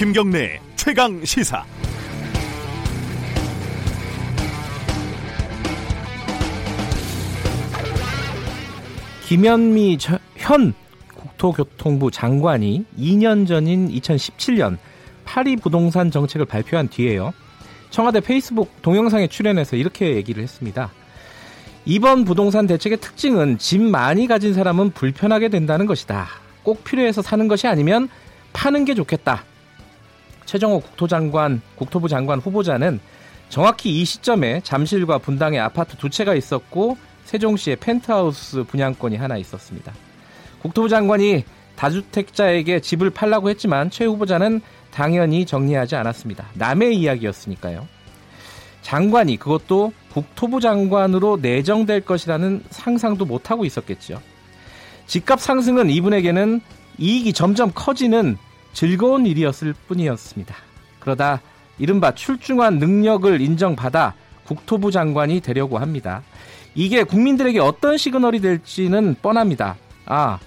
김경래 최강 시사. 김현미 현 국토교통부 장관이 2년 전인 2017년 파리 부동산 정책을 발표한 뒤에요. 청와대 페이스북 동영상에 출연해서 이렇게 얘기를 했습니다. 이번 부동산 대책의 특징은 집 많이 가진 사람은 불편하게 된다는 것이다. 꼭 필요해서 사는 것이 아니면 파는 게 좋겠다. 최정호 국토장관, 국토부 장관 후보자는 정확히 이 시점에 잠실과 분당에 아파트 두 채가 있었고 세종시에 펜트하우스 분양권이 하나 있었습니다. 국토부 장관이 다주택자에게 집을 팔라고 했지만 최 후보자는 당연히 정리하지 않았습니다. 남의 이야기였으니까요. 장관이 그것도 국토부 장관으로 내정될 것이라는 상상도 못하고 있었겠죠. 집값 상승은 이분에게는 이익이 점점 커지는 즐거운 일이었을 뿐이었습니다. 그러다 이른바 출중한 능력을 인정받아 국토부 장관이 되려고 합니다. 이게 국민들에게 어떤 시그널이 될지는 뻔합니다. 아,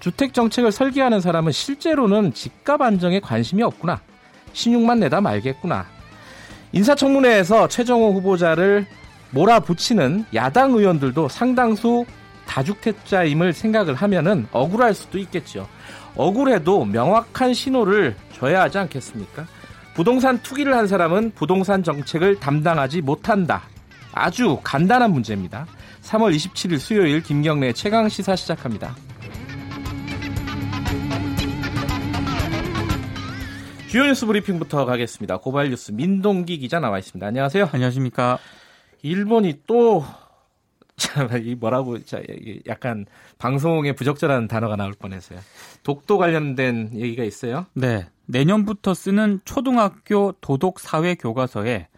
주택 정책을 설계하는 사람은 실제로는 집값 안정에 관심이 없구나. 신용만 내다 말겠구나. 인사청문회에서 최정호 후보자를 몰아붙이는 야당 의원들도 상당수 다주택자임을 생각을 하면은 억울할 수도 있겠죠. 억울해도 명확한 신호를 줘야 하지 않겠습니까? 부동산 투기를 한 사람은 부동산 정책을 담당하지 못한다. 아주 간단한 문제입니다. 3월 27일 수요일 김경래 최강 시사 시작합니다. 주요 뉴스 브리핑부터 가겠습니다. 고발 뉴스 민동기 기자 나와 있습니다. 안녕하세요. 안녕하십니까. 일본이 또 이 뭐라고 약간 방송에 부적절한 단어가 나올 뻔했어요. 독도 관련된 얘기가 있어요? 네. 내년부터 쓰는 초등학교 도덕 사회 교과서에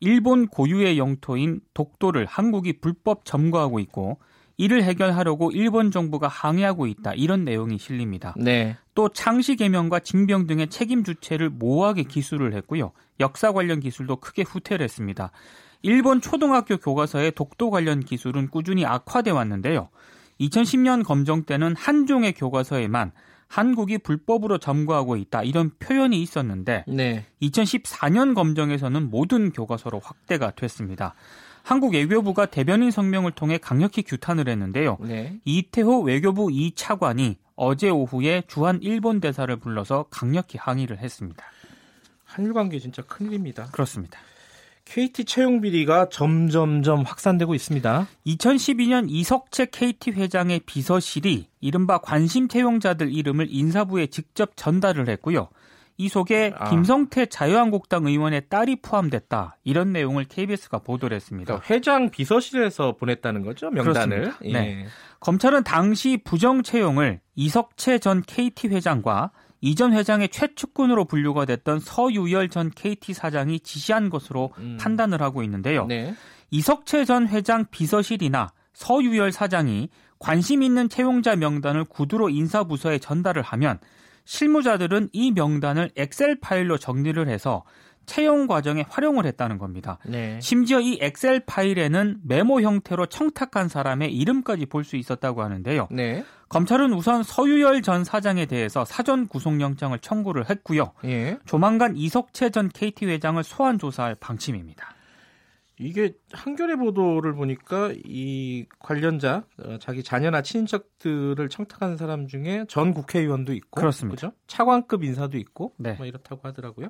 일본 고유의 영토인 독도를 한국이 불법 점거하고 있고 이를 해결하려고 일본 정부가 항의하고 있다. 이런 내용이 실립니다. 네. 또 창시 개명과 징병 등의 책임 주체를 모호하게 기술을 했고요. 역사 관련 기술도 크게 후퇴를 했습니다. 일본 초등학교 교과서의 독도 관련 기술은 꾸준히 악화돼 왔는데요. 2010년 검정 때는 한 종의 교과서에만 한국이 불법으로 점거하고 있다 이런 표현이 있었는데 네. 2014년 검정에서는 모든 교과서로 확대가 됐습니다. 한국 외교부가 대변인 성명을 통해 강력히 규탄을 했는데요. 네. 이태호 외교부 2차관이 어제 오후에 주한 일본 대사를 불러서 강력히 항의를 했습니다. 한일 관계 진짜 큰일입니다. 그렇습니다. KT 채용 비리가 점점점 확산되고 있습니다. 2012년 이석채 KT 회장의 비서실이 이른바 관심 채용자들 이름을 인사부에 직접 전달을 했고요. 이 속에 아. 김성태 자유한국당 의원의 딸이 포함됐다. 이런 내용을 KBS가 보도를 했습니다. 그러니까 회장 비서실에서 보냈다는 거죠, 명단을. 예. 네. 검찰은 당시 부정 채용을 이석채 전 KT 회장과 이전 회장의 최측근으로 분류가 됐던 서유열 전 KT 사장이 지시한 것으로 음. 판단을 하고 있는데요. 네. 이석채 전 회장 비서실이나 서유열 사장이 관심 있는 채용자 명단을 구두로 인사부서에 전달을 하면 실무자들은 이 명단을 엑셀 파일로 정리를 해서 채용 과정에 활용을 했다는 겁니다. 네. 심지어 이 엑셀 파일에는 메모 형태로 청탁한 사람의 이름까지 볼 수 있었다고 하는데요. 네. 검찰은 우선 서유열 전 사장에 대해서 사전 구속영장을 청구를 했고요. 예. 조만간 이석채 전 KT 회장을 소환 조사할 방침입니다. 이게 한겨레 보도를 보니까 이 관련자 어, 자기 자녀나 친인척들을 청탁한 사람 중에 전 국회의원도 있고 그렇습니다. 그죠? 차관급 인사도 있고 네. 뭐 이렇다고 하더라고요.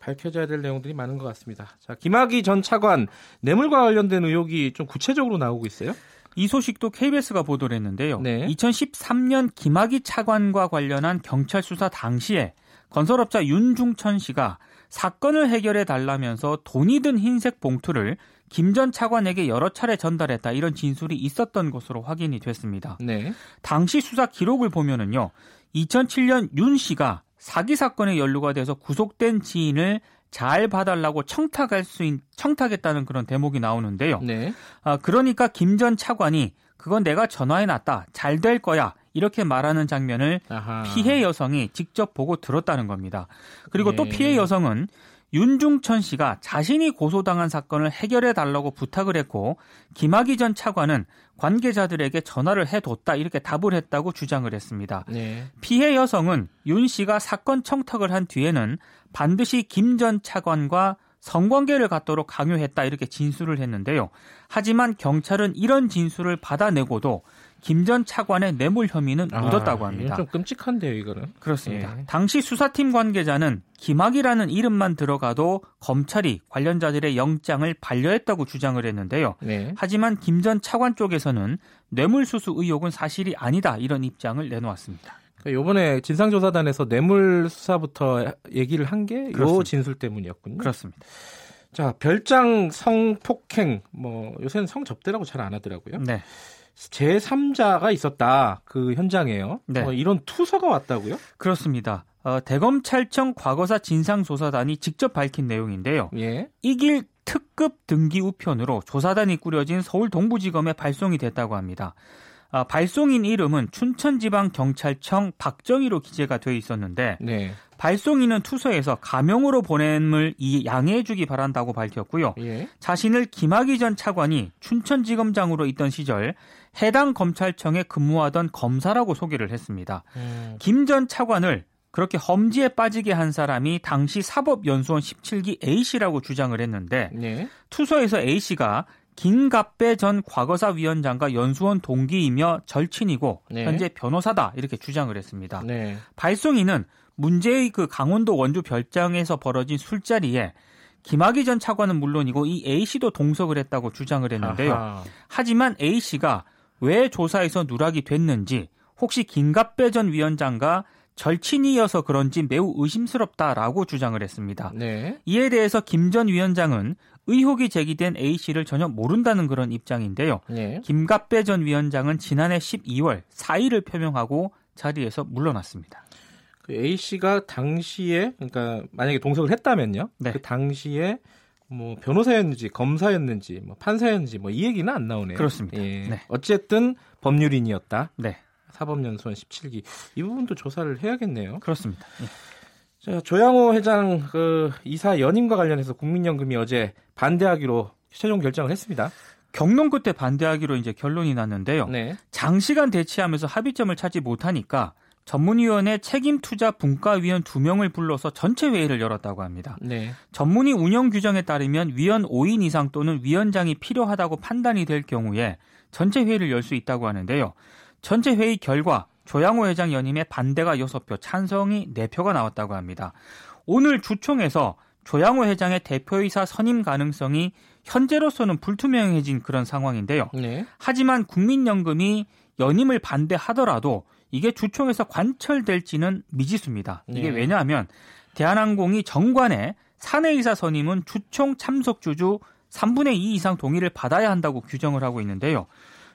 밝혀져야 될 내용들이 많은 것 같습니다. 자, 김학의 전 차관 뇌물과 관련된 의혹이 좀 구체적으로 나오고 있어요? 이 소식도 KBS가 보도를 했는데요. 네. 2013년 김학의 차관과 관련한 경찰 수사 당시에 건설업자 윤중천 씨가 사건을 해결해 달라면서 돈이 든 흰색 봉투를 김전 차관에게 여러 차례 전달했다 이런 진술이 있었던 것으로 확인이 됐습니다. 네. 당시 수사 기록을 보면은요. 2007년 윤 씨가 사기 사건에 연루가 돼서 구속된 지인을 잘 봐달라고 청탁할 수 있, 청탁했다는 그런 대목이 나오는데요. 네. 아, 그러니까 김 전 차관이 그건 내가 전화해 놨다. 잘 될 거야. 이렇게 말하는 장면을 아하. 피해 여성이 직접 보고 들었다는 겁니다. 그리고 예. 또 피해 여성은 윤중천 씨가 자신이 고소당한 사건을 해결해 달라고 부탁을 했고 김학의 전 차관은 관계자들에게 전화를 해뒀다 이렇게 답을 했다고 주장을 했습니다. 네. 피해 여성은 윤 씨가 사건 청탁을 한 뒤에는 반드시 김 전 차관과 성관계를 갖도록 강요했다 이렇게 진술을 했는데요. 하지만 경찰은 이런 진술을 받아내고도 김 전 차관의 뇌물 혐의는 아, 묻었다고 합니다. 좀 끔찍한데요, 이거는. 그렇습니다. 예. 당시 수사팀 관계자는 김학이라는 이름만 들어가도 검찰이 관련자들의 영장을 반려했다고 주장을 했는데요. 네. 하지만 김 전 차관 쪽에서는 뇌물수수 의혹은 사실이 아니다 이런 입장을 내놓았습니다. 그러니까 이번에 진상조사단에서 뇌물 수사부터 얘기를 한 게 요 진술 때문이었군요. 그렇습니다. 자 별장 성폭행 뭐 요새는 성접대라고 잘 안 하더라고요. 네. 제3자가 있었다. 그 현장에요. 네. 어, 이런 투서가 왔다고요? 그렇습니다. 어, 대검찰청 과거사 진상조사단이 직접 밝힌 내용인데요. 예. 이길 특급 등기 우편으로 조사단이 꾸려진 서울 동부지검에 발송이 됐다고 합니다. 아, 발송인 이름은 춘천지방경찰청 박정희로 기재가 돼 있었는데 네. 발송인은 투서에서 가명으로 보냄을 이 양해해 주기 바란다고 밝혔고요. 예. 자신을 김학의 전 차관이 춘천지검장으로 있던 시절 해당 검찰청에 근무하던 검사라고 소개를 했습니다. 음. 김전 차관을 그렇게 험지에 빠지게 한 사람이 당시 사법연수원 17기 A씨라고 주장을 했는데 네. 투서에서 A씨가 김갑배 전 과거사 위원장과 연수원 동기이며 절친이고 네. 현재 변호사다 이렇게 주장을 했습니다. 네. 발송인은 문제의 그 강원도 원주 별장에서 벌어진 술자리에 김학의 전 차관은 물론이고 이 A 씨도 동석을 했다고 주장을 했는데요. 아하. 하지만 A 씨가 왜 조사에서 누락이 됐는지 혹시 김갑배 전 위원장과 절친이어서 그런지 매우 의심스럽다라고 주장을 했습니다. 네. 이에 대해서 김 전 위원장은 의혹이 제기된 A 씨를 전혀 모른다는 그런 입장인데요. 네. 김갑배 전 위원장은 지난해 12월 사의를 표명하고 자리에서 물러났습니다. 그 A 씨가 당시에 그러니까 만약에 동석을 했다면요. 네. 그 당시에 뭐 변호사였는지 검사였는지 뭐 판사였는지 뭐 이 얘기는 안 나오네요. 그렇습니다. 예. 네. 어쨌든 법률인이었다. 네. 사법연수원 17기 이 부분도 조사를 해야겠네요. 그렇습니다. 예. 자, 조양호 회장 그 이사 연임과 관련해서 국민연금이 어제 반대하기로 최종 결정을 했습니다. 경론 끝에 반대하기로 이제 결론이 났는데요. 네. 장시간 대치하면서 합의점을 찾지 못하니까 전문위원회 책임투자 분과위원 2명을 불러서 전체 회의를 열었다고 합니다. 네. 전문위 운영 규정에 따르면 위원 5인 이상 또는 위원장이 필요하다고 판단이 될 경우에 전체 회의를 열 수 있다고 하는데요. 전체 회의 결과 조양호 회장 연임에 반대가 6표, 찬성이 4표가 나왔다고 합니다. 오늘 주총에서 조양호 회장의 대표이사 선임 가능성이 현재로서는 불투명해진 그런 상황인데요. 네. 하지만 국민연금이 연임을 반대하더라도 이게 주총에서 관철될지는 미지수입니다. 이게 네. 왜냐하면 대한항공이 정관에 사내이사 선임은 주총 참석 주주 3분의 2 이상 동의를 받아야 한다고 규정을 하고 있는데요.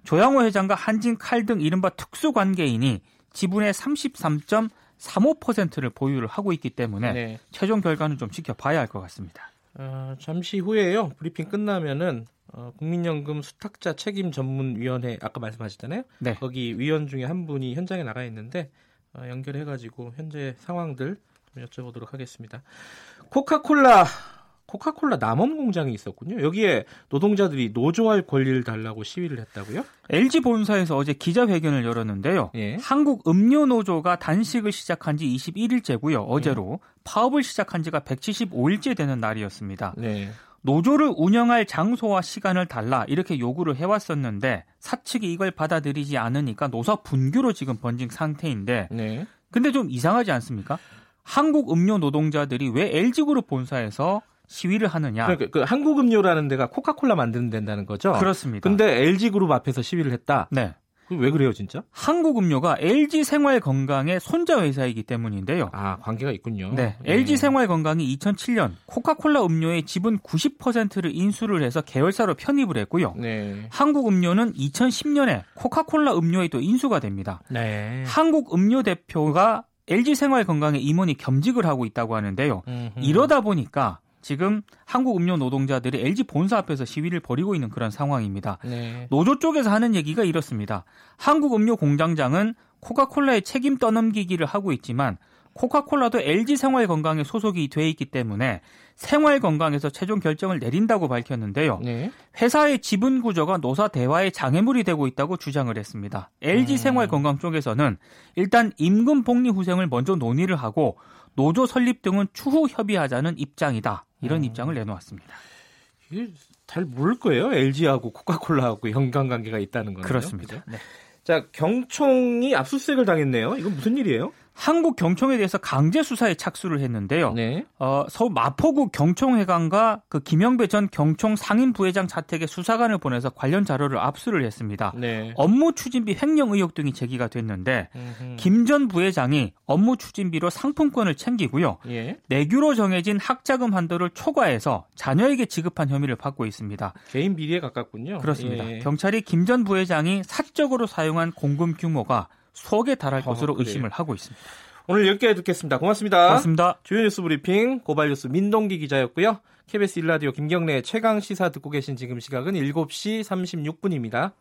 조양호 회장과 한진 칼 등 이른바 특수 관계인이 지분의 33.35%를 보유를 하고 있기 때문에 네. 최종 결과는 좀 지켜봐야 할 것 같습니다. 어, 잠시 후에요. 브리핑 끝나면은 어, 국민연금 수탁자 책임 전문위원회 아까 말씀하셨잖아요. 네. 거기 위원 중에 한 분이 현장에 나가 있는데 어, 연결해가지고 현재 상황들 좀 여쭤보도록 하겠습니다. 코카콜라 코카콜라 남원 공장이 있었군요. 여기에 노동자들이 노조할 권리를 달라고 시위를 했다고요? LG 본사에서 어제 기자회견을 열었는데요. 예. 한국 음료 노조가 단식을 시작한 지 21일째고요. 어제로 예. 파업을 시작한 지가 175일째 되는 날이었습니다. 네. 노조를 운영할 장소와 시간을 달라 이렇게 요구를 해왔었는데 사측이 이걸 받아들이지 않으니까 노사 분규로 지금 번진 상태인데 네. 근데 좀 이상하지 않습니까? 한국 음료 노동자들이 왜 LG그룹 본사에서 시위를 하느냐. 그러니까 그 한국음료라는 데가 코카콜라 만드는 데다는 거죠. 그렇습니다. 근데 LG그룹 앞에서 시위를 했다. 네. 왜 그래요, 진짜? 한국음료가 LG 생활 건강의 손자 회사이기 때문인데요. 아, 관계가 있군요. 네. 네. LG 생활 건강이 2007년 코카콜라 음료의 지분 90%를 인수를 해서 계열사로 편입을 했고요. 네. 한국음료는 2010년에 코카콜라 음료에 또 인수가 됩니다. 네. 한국음료 대표가 LG 생활 건강에 임원이 겸직을 하고 있다고 하는데요. 음흠. 이러다 보니까 지금 한국 음료 노동자들이 LG 본사 앞에서 시위를 벌이고 있는 그런 상황입니다. 네. 노조 쪽에서 하는 얘기가 이렇습니다. 한국 음료 공장장은 코카콜라의 책임 떠넘기기를 하고 있지만 코카콜라도 LG 생활 건강에 소속이 돼 있기 때문에 생활 건강에서 최종 결정을 내린다고 밝혔는데요. 네. 회사의 지분 구조가 노사 대화의 장애물이 되고 있다고 주장을 했습니다. LG 음. 생활 건강 쪽에서는 일단 임금 복리 후생을 먼저 논의를 하고 노조 설립 등은 추후 협의하자는 입장이다. 이런 음. 입장을 내놓았습니다. 이게 잘 모를 거예요. LG하고 코카콜라하고 연관 관계가 있다는 거는. 그렇습니다. 네. 자, 경총이 압수수색을 당했네요. 이건 무슨 일이에요? 한국 경총에 대해서 강제 수사에 착수를 했는데요. 네. 어, 서울 마포구 경총회관과 그 김영배 전 경총 상임 부회장 자택에 수사관을 보내서 관련 자료를 압수를 했습니다. 네. 업무 추진비 횡령 의혹 등이 제기가 됐는데 김 전 부회장이 업무 추진비로 상품권을 챙기고요. 예. 내규로 정해진 학자금 한도를 초과해서 자녀에게 지급한 혐의를 받고 있습니다. 개인 비리에 가깝군요. 그렇습니다. 예. 경찰이 김 전 부회장이 사적으로 사용한 공금 규모가 수억에 달할 어, 것으로 그래요. 의심을 하고 있습니다. 오늘 여기까지 듣겠습니다. 고맙습니다. 고맙습니다. 주요 뉴스 브리핑 고발뉴스 민동기 기자였고요. KBS 일라디오 김경래 최강 시사 듣고 계신 지금 시각은 7시 36분입니다.